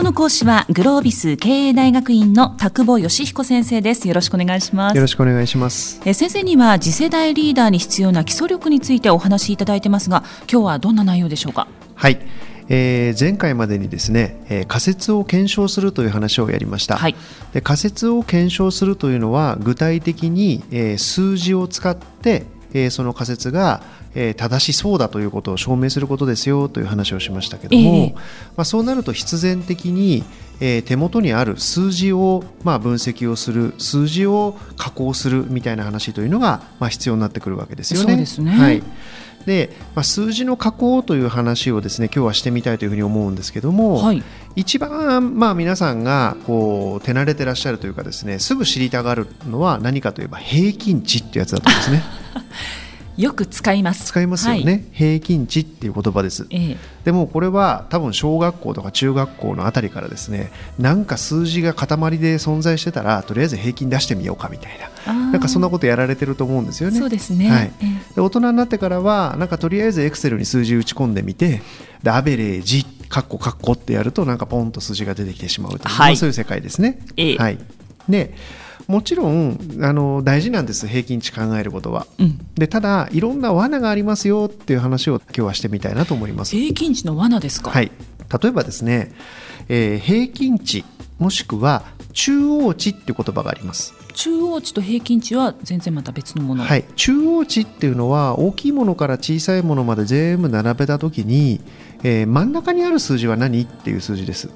日の講師はグロービス経営大学院の田久保義彦先生です。よろしくお願いします。よろしくお願いします。え先生には次世代リーダーに必要な基礎力についてお話しいただいてますが今日はどんな内容でしょうか？はい。えー、前回までにですね、えー、仮説を検証するという話をやりました、はい、で仮説を検証するというのは具体的に、えー、数字を使って、えー、その仮説がえー、正しそうだということを証明することですよという話をしましたけども、えー、まあ、そうなると必然的に、えー、手元にある数字を、まあ、分析をする数字を加工するみたいな話というのが、まあ、必要になってくるわけですよね。ねはいで、まあ、数字の加工という話をですね今日はしてみたいというふうに思うんですけども、はい、一番、まあ、皆さんがこう手慣れてらっしゃるというかですねすぐ知りたがるのは何かといえば平均値っていうやつだと思うんですね。よく使います。使いますよね、はい、平均値っていう言葉です、ええ、でもこれは多分小学校とか中学校のあたりからですねなんか数字が塊で存在してたらとりあえず平均出してみようかみたいな。なんかそんなことやられてると思うんですよね。そうですね、はい、で大人になってからはなんかとりあえずエクセルに数字打ち込んでみてでアベレージカッコカッコってやるとなんかポンと数字が出てきてしまうという、はい、そういう世界ですね、ええ、はいでもちろんあの大事なんです平均値考えることは、うん、でただいろんな罠がありますよっていう話を今日はしてみたいなと思います。平均値の罠ですか？はい。例えばですね、えー、平均値もしくは中央値っていう言葉があります。中央値と平均値は全然また別のもの。はい。中央値っていうのは大きいものから小さいものまで全部並べた時に、えー、真ん中にある数字は何っていう数字です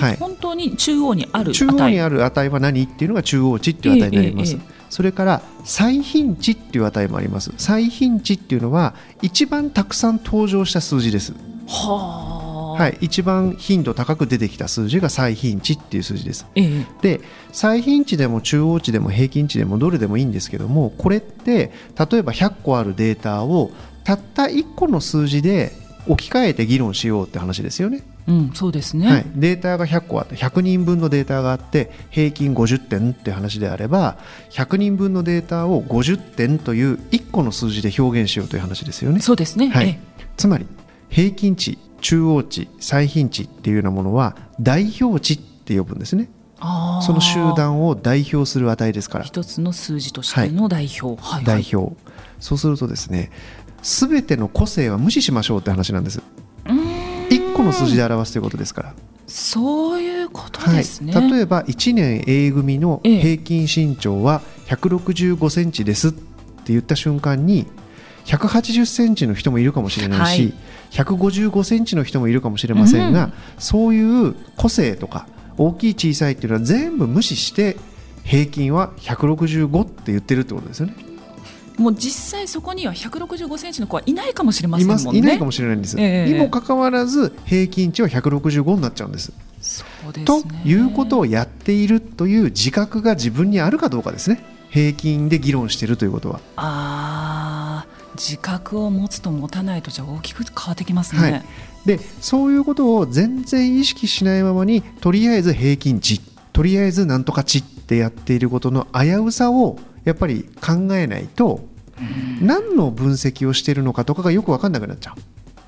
はい、本当に中央にある中央にある値は何っていうのが中央値っていう値になります、えええ、それから最頻値っていう値もあります。最頻値っていうのは一番たくさん登場した数字です。ははい、一番頻度高く出てきた数字が最頻値っていう数字です。で最頻値でも中央値でも平均値でもどれでもいいんですけどもこれって例えば100個あるデータをたった1個の数字で置き換えて議論しようって話ですよね。うん、そうですね、はい、データが100個あって100人分のデータがあって平均50点って話であれば100人分のデータを50点という1個の数字で表現しようという話ですよね。そうですね、はい、つまり平均値中央値最頻値っていうようなものは代表値って呼ぶんですね。その集団を代表する値ですから。一つの数字としての代表、はい、代表。そうするとですね全ての個性は無視しましょうって話なんです。1個の数字で表すということですから。そういうことですね、はい、例えば1年 A 組の平均身長は165センチですって言った瞬間に180センチの人もいるかもしれないし、はい、155センチの人もいるかもしれませんが、うん、そういう個性とか大きい小さいっていうのは全部無視して平均は165って言ってるってことですよね。もう実際そこには165センチの子はいないかもしれませんもんね。いないかもしれないんです。えー、にもかかわらず平均値は165になっちゃうんです。そうです、ね、ということをやっているという自覚が自分にあるかどうかですね。平均で議論しているということは。ああ、自覚を持つと持たないとじゃ大きく変わってきますね。はい、でそういうことを全然意識しないままにとりあえず平均値とりあえずなんとか値ってやっていることの危うさをやっぱり考えないと何の分析をしているのかとかがよく分かんなくなっちゃう、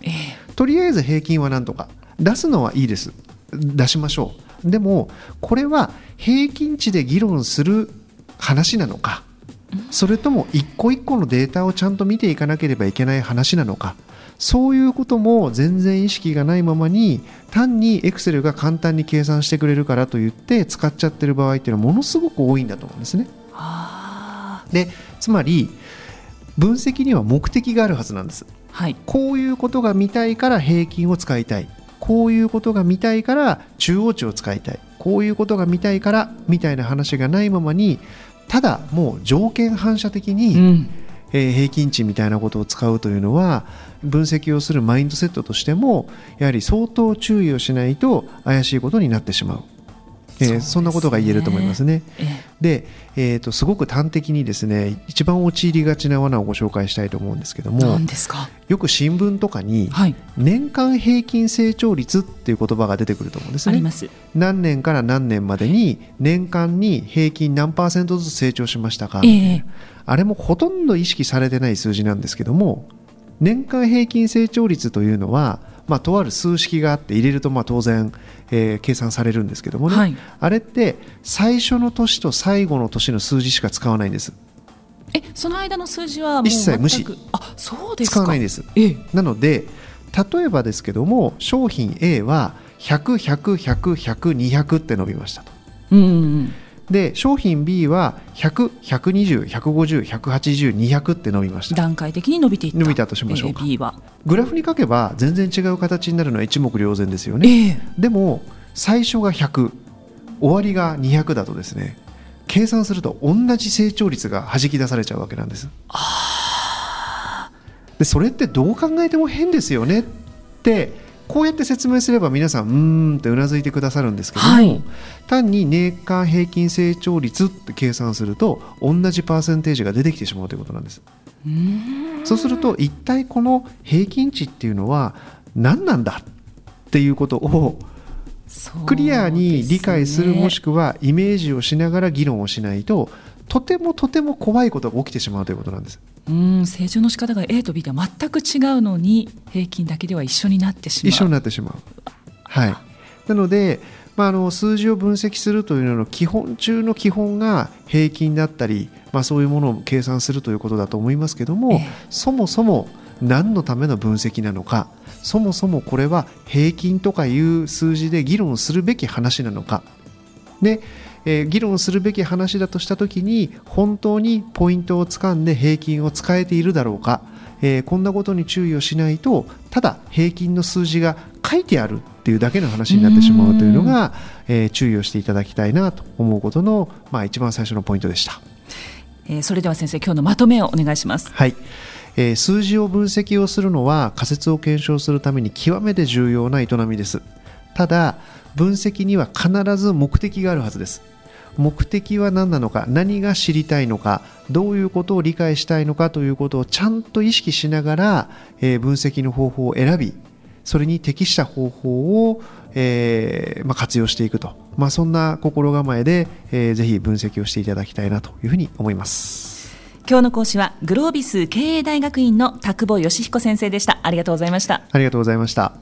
えー、とりあえず平均は何とか。出すのはいいです。出しましょう。でもこれは平均値で議論する話なのか。それとも一個一個のデータをちゃんと見ていかなければいけない話なのか。そういうことも全然意識がないままに単にエクセルが簡単に計算してくれるからといって使っちゃってる場合っていうのはものすごく多いんだと思うんですね。でつまり分析には目的があるはずなんです、はい、こういうことが見たいから平均を使いたい。こういうことが見たいから中央値を使いたい。こういうことが見たいからみたいな話がないままにただもう条件反射的に、うん、えー、平均値みたいなことを使うというのは分析をするマインドセットとしてもやはり相当注意をしないと怪しいことになってしまう。えー、そんなことが言えると思いますね。で、えーと、すごく端的にですね一番陥りがちな罠をご紹介したいと思うんですけどもよく新聞とかに、年間平均成長率っていう言葉が出てくると思うんですね。何年から何年までに年間に平均何パーセントずつ成長しましたか、えー、あれもほとんど意識されてない数字なんですけども年間平均成長率というのはまあ、とある数式があって入れるとまあ当然、えー計算されるんですけどもね、はい。あれって最初の年と最後の年の数字しか使わないんです。えその間の数字は一切無視。あそうですか。使わないんです。ええ。なので例えばですけども商品 A は100100100100って伸びましたと。うんうんうんで商品 B は100120150180200って伸びました。段階的に伸びていった。伸びたとしましょうか。ええ B は。グラフに書けば全然違う形になるのは一目瞭然ですよね。ええ。でも最初が100終わりが200だとですね計算すると同じ成長率が弾き出されちゃうわけなんです。でそれってどう考えても変ですよねってこうやって説明すれば皆さんうーんってうなずいてくださるんですけども、はい。単に年間平均成長率って計算すると同じパーセンテージが出てきてしまうということなんです。うそうすると一体この平均値っていうのは何なんだっていうことをクリアに理解するもしくはイメージをしながら議論をしないととてもとても怖いことが起きてしまうということなんですうん成長の仕方が A と B では全く違うのに平均だけでは一緒になってしまう一緒になってしまう。はい、なので、まあ、あの数字を分析するというのの基本中の基本が平均だったり、まあ、そういうものを計算するということだと思いますけども、ええそもそも何のための分析なのかそもそもこれは平均とかいう数字で議論するべき話なのか。でえー議論するべき話だとしたときに本当にポイントをつかんで平均を使えているだろうか、えーこんなことに注意をしないとただ平均の数字が書いてあるっていうだけの話になってしまうというのが、えー注意をしていただきたいなと思うことの、まあ、一番最初のポイントでした。えーそれでは先生今日のまとめをお願いします。はい、えー数字を分析をするのは仮説を検証するために極めて重要な営みです。ただ分析には必ず目的があるはずです目的は何なのか何が知りたいのかどういうことを理解したいのかということをちゃんと意識しながら、えー分析の方法を選びそれに適した方法を、えーまあ、活用していくと、まあ、そんな心構えで、えーぜひ分析をしていただきたいなというふうに思います。今日の講師はグロービス経営大学院の田久保義彦先生でしたありがとうございましたありがとうございました。